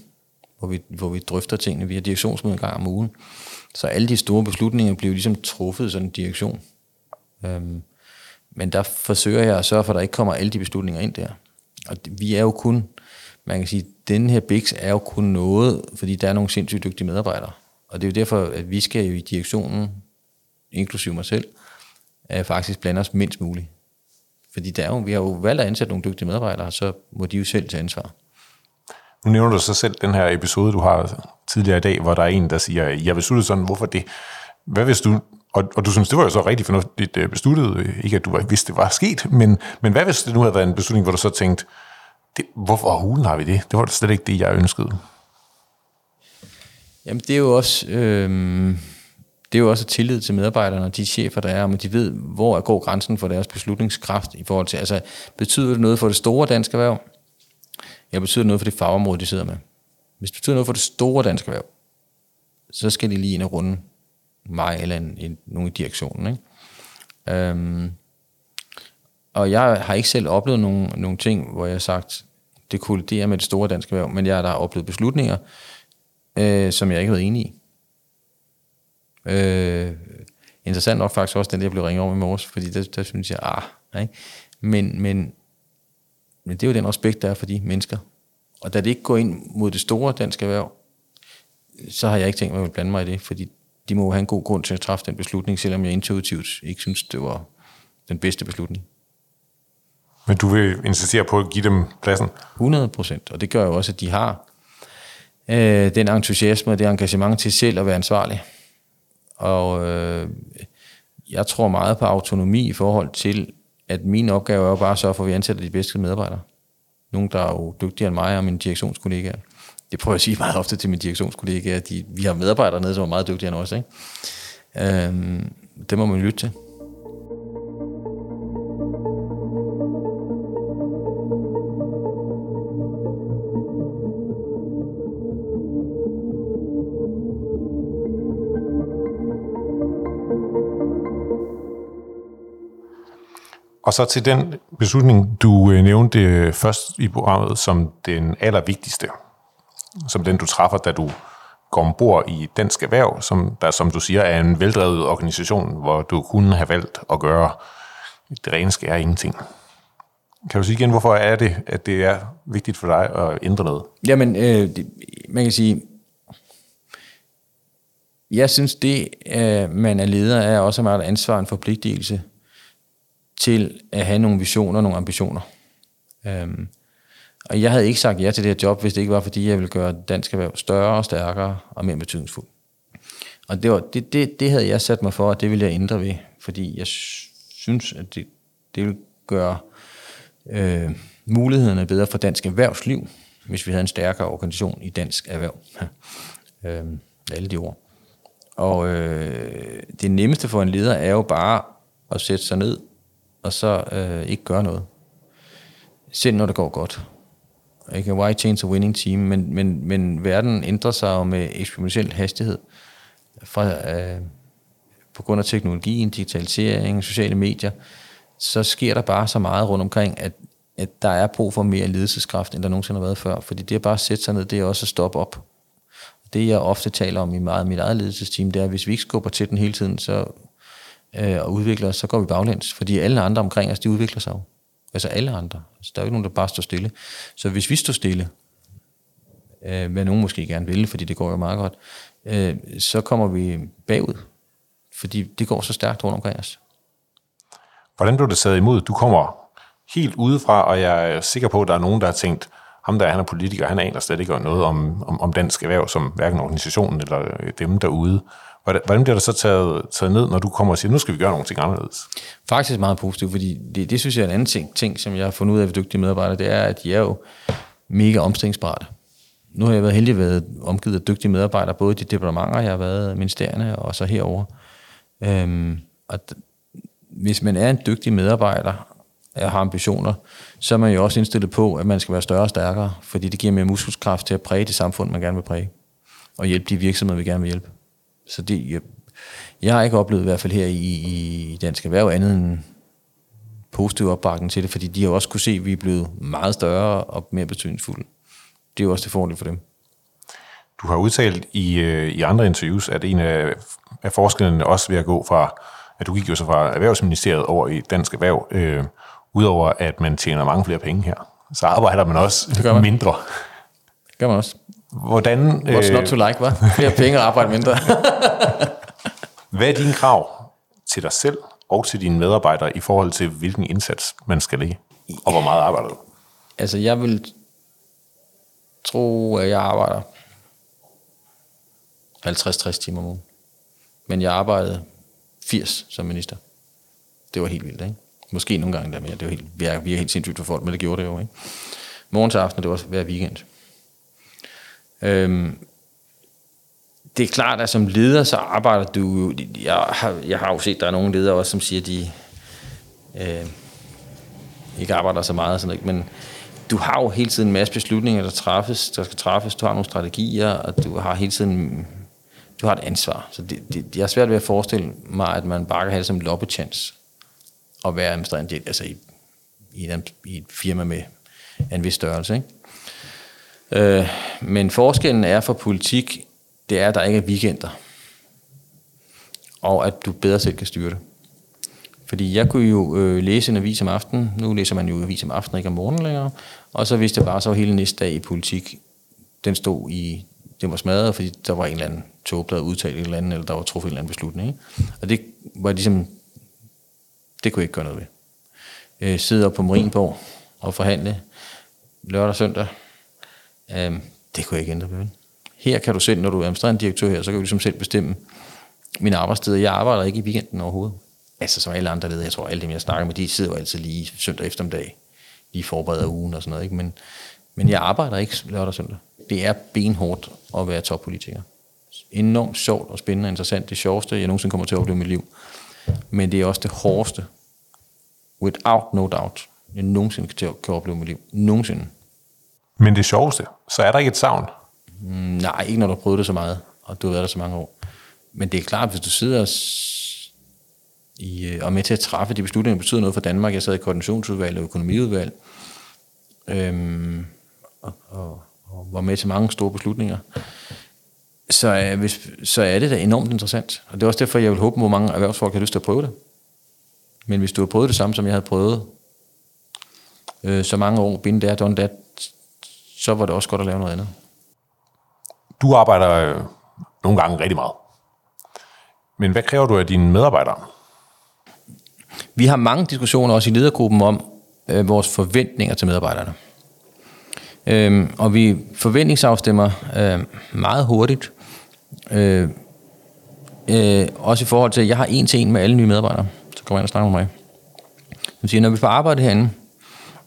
hvor vi, hvor vi drøfter tingene. Vi har direktionsmøde en gang om ugen. Så alle de store beslutninger bliver ligesom truffet i sådan en direktion. Øhm, men der forsøger jeg at sørge for, at der ikke kommer alle de beslutninger ind der. Og vi er jo kun, man kan sige, den her BIX er jo kun noget, fordi der er nogle sindssygt dygtige medarbejdere. Og det er jo derfor, at vi skal jo i direktionen, inklusive mig selv, at faktisk blande os mindst muligt. Fordi der er jo, vi har jo valgt at ansætte nogle dygtige medarbejdere, så må de jo selv tage ansvar. Nu nævner du så selv den her episode, du har tidligere i dag, hvor der er en, der siger, jeg besluttede sådan, hvorfor det? Hvad hvis du, og, og du synes, det var jo så rigtig fornuftigt øh, besluttet, ikke at du vidste, det var sket, men, men hvad hvis det nu havde været en beslutning, hvor du så tænkte, det, hvorfor hulen har vi det? Det var slet ikke det, jeg ønskede. Jamen, det er jo også... Øh det er jo også tillid til medarbejderne og de chefer, der er, om de ved, hvor er går grænsen for deres beslutningskraft i forhold til, altså betyder det noget for det store danske erhverv? Jeg betyder noget for det fagområde, de sidder med. Hvis det betyder noget for det store danske erhverv, så skal de lige ind og runde mig eller en, en, nogen i direktionen. Ikke? Øhm, og jeg har ikke selv oplevet nogle, nogen ting, hvor jeg har sagt, det kolliderer med det store danske erhverv, men jeg har da oplevet beslutninger, øh, som jeg ikke har været enig i. Øh, interessant nok faktisk også den, der blev ringet over i morges, fordi der, der synes jeg, ah, ikke? Men, men men det er jo den respekt, der er for de mennesker. Og da det ikke går ind mod det store danske erhverv, så har jeg ikke tænkt mig at blande mig i det, fordi de må have en god grund til at træffe den beslutning, selvom jeg intuitivt ikke synes, det var den bedste beslutning. Men du vil insistere på at give dem pladsen? 100 procent, og det gør jo også, at de har øh, den entusiasme og det engagement til selv at være ansvarlig. Og øh, jeg tror meget på autonomi i forhold til, at min opgave er jo bare at sørge for, at vi ansætter de bedste medarbejdere. Nogle, der er jo dygtigere end mig og mine direktionskollegaer. Det prøver jeg at sige meget ofte til mine direktionskollegaer. De, vi har medarbejdere nede, som er meget dygtigere end os. Ikke? Øhm, det må man lytte til. Og så til den beslutning, du øh, nævnte øh, først i programmet som den allervigtigste, som den du træffer, da du går ombord i Dansk Erhverv, som der, som du siger, er en veldrevet organisation, hvor du kunne have valgt at gøre det rene skære ingenting. Kan du sige igen, hvorfor er det, at det er vigtigt for dig at ændre noget? Jamen, øh, det, man kan sige, jeg synes, det, øh, man er leder, er også meget ansvar og en forpligtelse til at have nogle visioner og nogle ambitioner. Øhm, og jeg havde ikke sagt ja til det her job, hvis det ikke var, fordi jeg ville gøre dansk erhverv større og stærkere og mere betydningsfuldt. Og det, var, det, det, det havde jeg sat mig for, og det ville jeg ændre ved, fordi jeg synes, at det, det ville gøre øh, mulighederne bedre for dansk erhvervsliv, hvis vi havde en stærkere organisation i dansk erhverv. <laughs> øh, alle de ord. Og øh, det nemmeste for en leder er jo bare at sætte sig ned, og så øh, ikke gøre noget. Selv når det går godt. Ikke? Why change a winning team? Men, men, men verden ændrer sig jo med eksponentiel hastighed. Fra, øh, på grund af teknologien, digitalisering, sociale medier, så sker der bare så meget rundt omkring, at, at der er brug for mere ledelseskraft, end der nogensinde har været før. Fordi det at bare sætte sig ned, det er også at stoppe op. Det jeg ofte taler om i meget mit eget ledelsesteam, det er, at hvis vi ikke skubber til den hele tiden så, øh, og udvikler os, så går vi baglæns. Fordi alle andre omkring os, de udvikler sig jo. Altså alle andre. Altså, der er jo ikke nogen, der bare står stille. Så hvis vi står stille, øh, hvad nogen måske gerne vil, fordi det går jo meget godt, øh, så kommer vi bagud. Fordi det går så stærkt rundt omkring os. Hvordan blev det taget imod? Du kommer helt udefra, og jeg er sikker på, at der er nogen, der har tænkt, ham der han er politiker, han aner slet ikke noget om, om, om dansk erhverv, som hverken organisationen eller dem derude. Hvordan, bliver der så taget, taget ned, når du kommer og siger, nu skal vi gøre nogle ting anderledes? Faktisk meget positivt, fordi det, det synes jeg er en anden ting, ting, som jeg har fundet ud af ved dygtige medarbejdere, det er, at de er jo mega omstillingsparate. Nu har jeg været heldig at være omgivet af dygtige medarbejdere, både i de departementer, jeg har været ministerierne, og så herover. Øhm, og hvis man er en dygtig medarbejder, og har ambitioner, så er man jo også indstillet på, at man skal være større og stærkere, fordi det giver mere muskelkraft til at præge det samfund, man gerne vil præge, og hjælpe de virksomheder, vi gerne vil hjælpe. Så det, jeg, jeg har ikke oplevet i hvert fald her i, i Dansk Erhverv andet end positiv opbakning til det, fordi de har også kunne se, at vi er blevet meget større og mere betydningsfulde. Det er jo også det fordel for dem. Du har udtalt i, øh, i andre interviews, at en af, af forskellene også ved at gå fra, at du gik jo så fra Erhvervsministeriet over i Dansk Erhverv, øh, udover at man tjener mange flere penge her, så arbejder man også det gør man. mindre. Det gør man også. Hvordan... What's øh, not to like, hva'? Flere penge og arbejde mindre. <laughs> Hvad er dine krav til dig selv og til dine medarbejdere i forhold til, hvilken indsats man skal lægge? Og hvor meget arbejder du? Altså, jeg vil tro, at jeg arbejder 50-60 timer om ugen. Men jeg arbejdede 80 som minister. Det var helt vildt, ikke? Måske nogle gange der mere. Det var helt, vi, er, vi er helt sindssygt for folk, men det gjorde det jo, ikke? Morgen til aften, det var hver weekend. Øhm, det er klart, at som leder, så arbejder du jo... Jeg har, jeg har jo set, at der er nogle ledere også, som siger, at de øh, ikke arbejder så meget. Sådan noget, men du har jo hele tiden en masse beslutninger, der, træffes, der skal træffes. Du har nogle strategier, og du har hele tiden du har et ansvar. Så det, det, jeg er svært ved at forestille mig, at man bare kan have det som loppechance at være administrerende altså i, i, et, i et firma med en vis størrelse. Ikke? Øh, men forskellen er for politik, det er, at der ikke er weekender. Og at du bedre selv kan styre det. Fordi jeg kunne jo øh, læse en avis om aftenen. Nu læser man jo avis om aftenen, ikke om morgenen længere. Og så vidste jeg bare, så hele næste dag i politik, den stod i, den var smadret, fordi der var en eller anden tog, der udtalt et eller andet, eller der var truffet en eller anden beslutning. Ikke? Og det var ligesom, det kunne jeg ikke gøre noget ved. Øh, sidde op på Marienborg og forhandle lørdag og søndag, øh, det kunne jeg ikke ændre ved. Her kan du selv, når du er administrerende direktør her, så kan du ligesom selv bestemme mine arbejdstider. Jeg arbejder ikke i weekenden overhovedet. Altså som alle andre ledere, jeg tror alle dem, jeg snakker med, de sidder jo altid lige søndag eftermiddag, lige forbereder ugen og sådan noget. Ikke? Men, men jeg arbejder ikke lørdag og søndag. Det er benhårdt at være toppolitiker. Enormt sjovt og spændende og interessant. Det sjoveste, jeg nogensinde kommer til at opleve i mit liv. Men det er også det hårdeste. Without no doubt. Jeg nogensinde kan, kan opleve i mit liv. Nogensinde. Men det sjoveste, så er der ikke et savn? Mm, nej, ikke når du har prøvet det så meget, og du har været der så mange år. Men det er klart, hvis du sidder i, øh, og med til at træffe de beslutninger, der betyder noget for Danmark. Jeg sad i koordinationsudvalg og økonomiudvalg, øhm, og, og, og var med til mange store beslutninger. Så, øh, hvis, så er det da enormt interessant. Og det er også derfor, jeg vil håbe, hvor mange erhvervsfolk har lyst til at prøve det. Men hvis du har prøvet det samme, som jeg havde prøvet øh, så mange år, been der, done that, så var det også godt at lave noget andet. Du arbejder øh, nogle gange rigtig meget. Men hvad kræver du af dine medarbejdere? Vi har mange diskussioner også i ledergruppen om øh, vores forventninger til medarbejderne. Øhm, og vi forventningsafstemmer øh, meget hurtigt. Øh, øh, også i forhold til, at jeg har en til en med alle nye medarbejdere, så kommer jeg ind og snakker med mig. Det siger, når vi får arbejde herinde,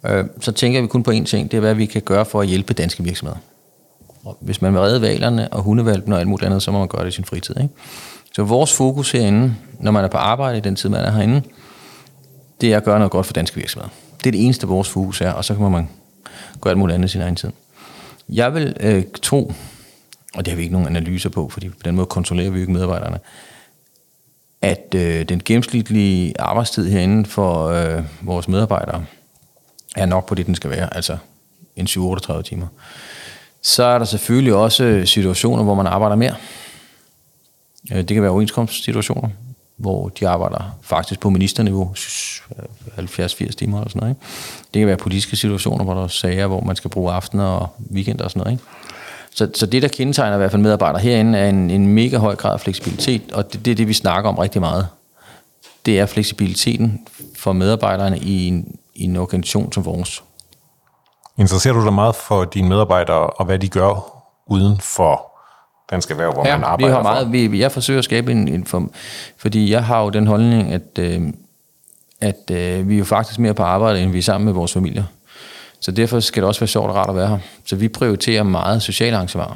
øh, så tænker vi kun på én ting, det er, hvad vi kan gøre for at hjælpe danske virksomheder. Og hvis man vil redde valerne og hundevalpen og alt muligt andet, så må man gøre det i sin fritid. Ikke? Så vores fokus herinde, når man er på arbejde i den tid, man er herinde, det er at gøre noget godt for danske virksomheder. Det er det eneste, vores fokus er, og så kan man gøre alt muligt andet i sin egen tid. Jeg vil øh, tro, og det har vi ikke nogen analyser på, fordi på den måde kontrollerer vi ikke medarbejderne, at øh, den gennemsnitlige arbejdstid herinde for øh, vores medarbejdere er nok på det, den skal være, altså en 7-38 timer. Så er der selvfølgelig også situationer, hvor man arbejder mere. Øh, det kan være overenskomstsituationer, hvor de arbejder faktisk på ministerniveau, 70-80 timer eller sådan noget. Ikke? Det kan være politiske situationer, hvor der er sager, hvor man skal bruge aftener og weekender og sådan noget. Ikke? Så, så det, der kendetegner i hvert fald medarbejdere herinde, er en, en mega høj grad af fleksibilitet, og det, det er det, vi snakker om rigtig meget. Det er fleksibiliteten for medarbejderne i en, i en organisation som vores. Interesserer du dig meget for dine medarbejdere, og hvad de gør uden for dansk erhverv, hvor ja, man arbejder vi har meget, vi, jeg forsøger at skabe en, en form, fordi jeg har jo den holdning, at, øh, at øh, vi er jo faktisk mere på arbejde, end vi er sammen med vores familier. Så derfor skal det også være sjovt og rart at være her. Så vi prioriterer meget sociale arrangementer.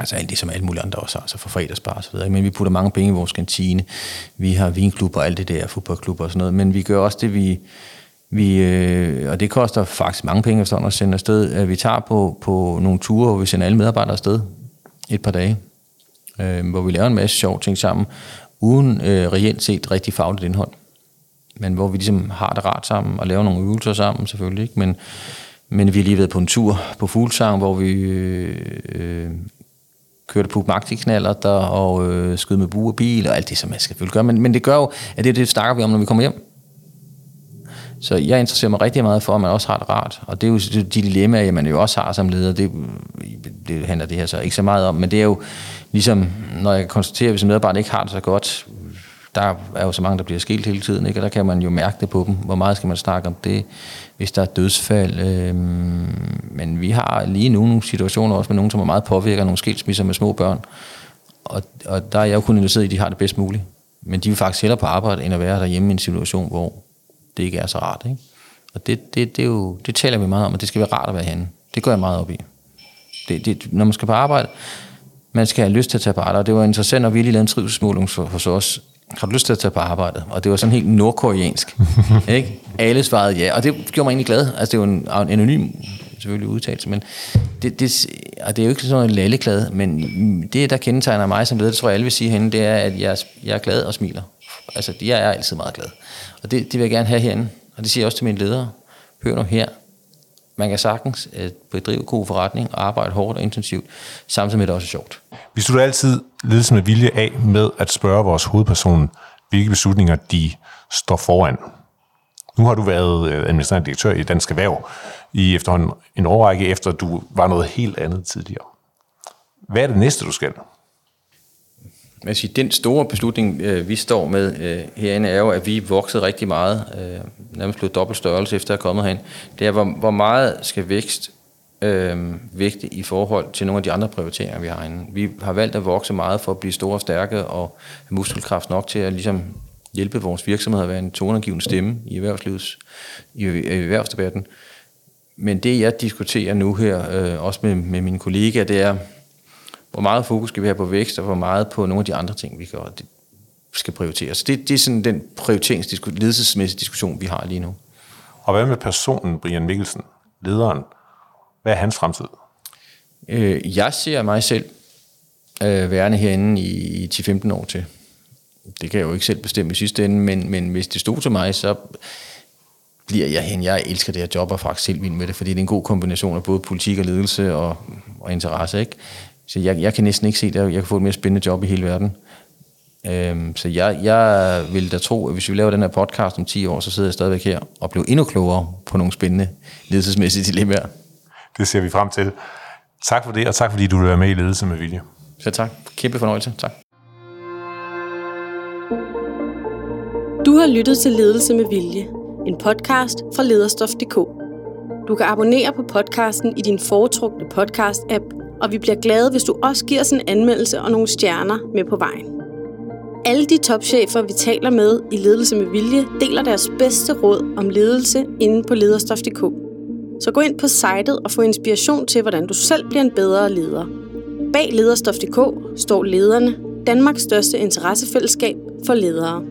Altså alt det, som alle mulige andre også har, altså for fredagsbar og så videre. Men vi putter mange penge i vores kantine. Vi har vinklubber og alt det der, fodboldklubber og sådan noget. Men vi gør også det, vi, vi, øh, og det koster faktisk mange penge efterhånden at sende afsted, at vi tager på, på nogle ture, hvor vi sender alle medarbejdere afsted et par dage, øh, hvor vi laver en masse sjove ting sammen, uden øh, reelt set rigtig fagligt indhold. Men hvor vi ligesom har det rart sammen, og laver nogle øvelser sammen selvfølgelig, ikke? Men, men vi har lige været på en tur på Fuglsang, hvor vi øh, øh, kørte på magtiknaller der og øh, skød med bue og bil og alt det, som man skal gøre. Men, men det gør jo, at det, det snakker vi om, når vi kommer hjem. Så jeg interesserer mig rigtig meget for, at man også har det rart. Og det er jo de dilemmaer, man jo også har som leder. Det, det handler det her så ikke så meget om. Men det er jo ligesom, når jeg konstaterer, at hvis en medarbejder ikke har det så godt, der er jo så mange, der bliver skilt hele tiden, ikke? og der kan man jo mærke det på dem. Hvor meget skal man snakke om det, hvis der er dødsfald? Øhm, men vi har lige nu nogle situationer også med nogen, som er meget påvirker nogle skilsmisser med små børn. Og, og der er jeg jo kun interesseret i, at de har det bedst muligt. Men de vil faktisk hellere på arbejde, end at være derhjemme i en situation, hvor det ikke er så rart. Ikke? Og det, det, det, er jo, det taler vi meget om, at det skal være rart at være henne. Det går jeg meget op i. Det, det, når man skal på arbejde, man skal have lyst til at tage på arbejde. Og det var interessant, at vi lige lavede en trivselsmåling hos os. Har du lyst til at tage på arbejde? Og det var sådan helt nordkoreansk. <laughs> ikke? Alle svarede ja, og det gjorde mig egentlig glad. Altså, det var en, en anonym selvfølgelig udtalelse, men det, det, og det er jo ikke sådan en lalleklad, men det, der kendetegner mig som leder, det tror jeg alle vil sige henne, det er, at jeg, jeg er glad og smiler. Altså, jeg er altid meget glad. Og det, det vil jeg gerne have herinde. Og det siger jeg også til mine ledere. Hør nu her. Man kan sagtens øh, bedrive god forretning og arbejde hårdt og intensivt, samtidig med det også er sjovt. Vi slutter altid ledelsen med vilje af med at spørge vores hovedperson, hvilke beslutninger de står foran. Nu har du været øh, administrerende direktør i Dansk Erhverv i efterhånden en årrække, efter du var noget helt andet tidligere. Hvad er det næste, du skal? Jeg sige, den store beslutning, øh, vi står med øh, herinde, er jo, at vi er vokset rigtig meget, øh, nærmest blevet dobbelt størrelse efter at have kommet herind. Det er, hvor, hvor meget skal vækst øh, vægte i forhold til nogle af de andre prioriteringer, vi har herinde. Vi har valgt at vokse meget for at blive store og stærke og have muskelkraft nok til at ligesom hjælpe vores virksomheder at være en toneangivende stemme i, erhvervslivets, i, i erhvervsdebatten. Men det, jeg diskuterer nu her, øh, også med, med mine kollegaer, det er, hvor meget fokus skal vi have på vækst, og hvor meget på nogle af de andre ting, vi gør, det skal prioriteres. Det, det er sådan den prioriteringsdiskussion, ledelsesmæssige diskussion, vi har lige nu. Og hvad med personen Brian Mikkelsen, lederen? Hvad er hans fremtid? Øh, jeg ser mig selv øh, værende herinde i, i 10-15 år til. Det kan jeg jo ikke selv bestemme i sidste ende, men, men hvis det stod til mig, så bliver jeg hen. Jeg elsker det her job og faktisk helt vild med det, fordi det er en god kombination af både politik og ledelse og, og interesse. Ikke? Så jeg, jeg kan næsten ikke se, at jeg kan få et mere spændende job i hele verden. Øhm, så jeg, jeg vil da tro, at hvis vi laver den her podcast om 10 år, så sidder jeg stadigvæk her og bliver endnu klogere på nogle spændende ledelsesmæssige dilemmaer. Det ser vi frem til. Tak for det, og tak fordi du vil være med i Ledelse med Vilje. Så tak. Kæmpe fornøjelse. Tak. Du har lyttet til Ledelse med Vilje, en podcast fra lederstof.dk. Du kan abonnere på podcasten i din foretrukne podcast-app, og vi bliver glade, hvis du også giver os en anmeldelse og nogle stjerner med på vejen. Alle de topchefer, vi taler med i Ledelse med Vilje, deler deres bedste råd om ledelse inde på lederstof.dk. Så gå ind på sitet og få inspiration til, hvordan du selv bliver en bedre leder. Bag lederstof.dk står lederne, Danmarks største interessefællesskab for ledere.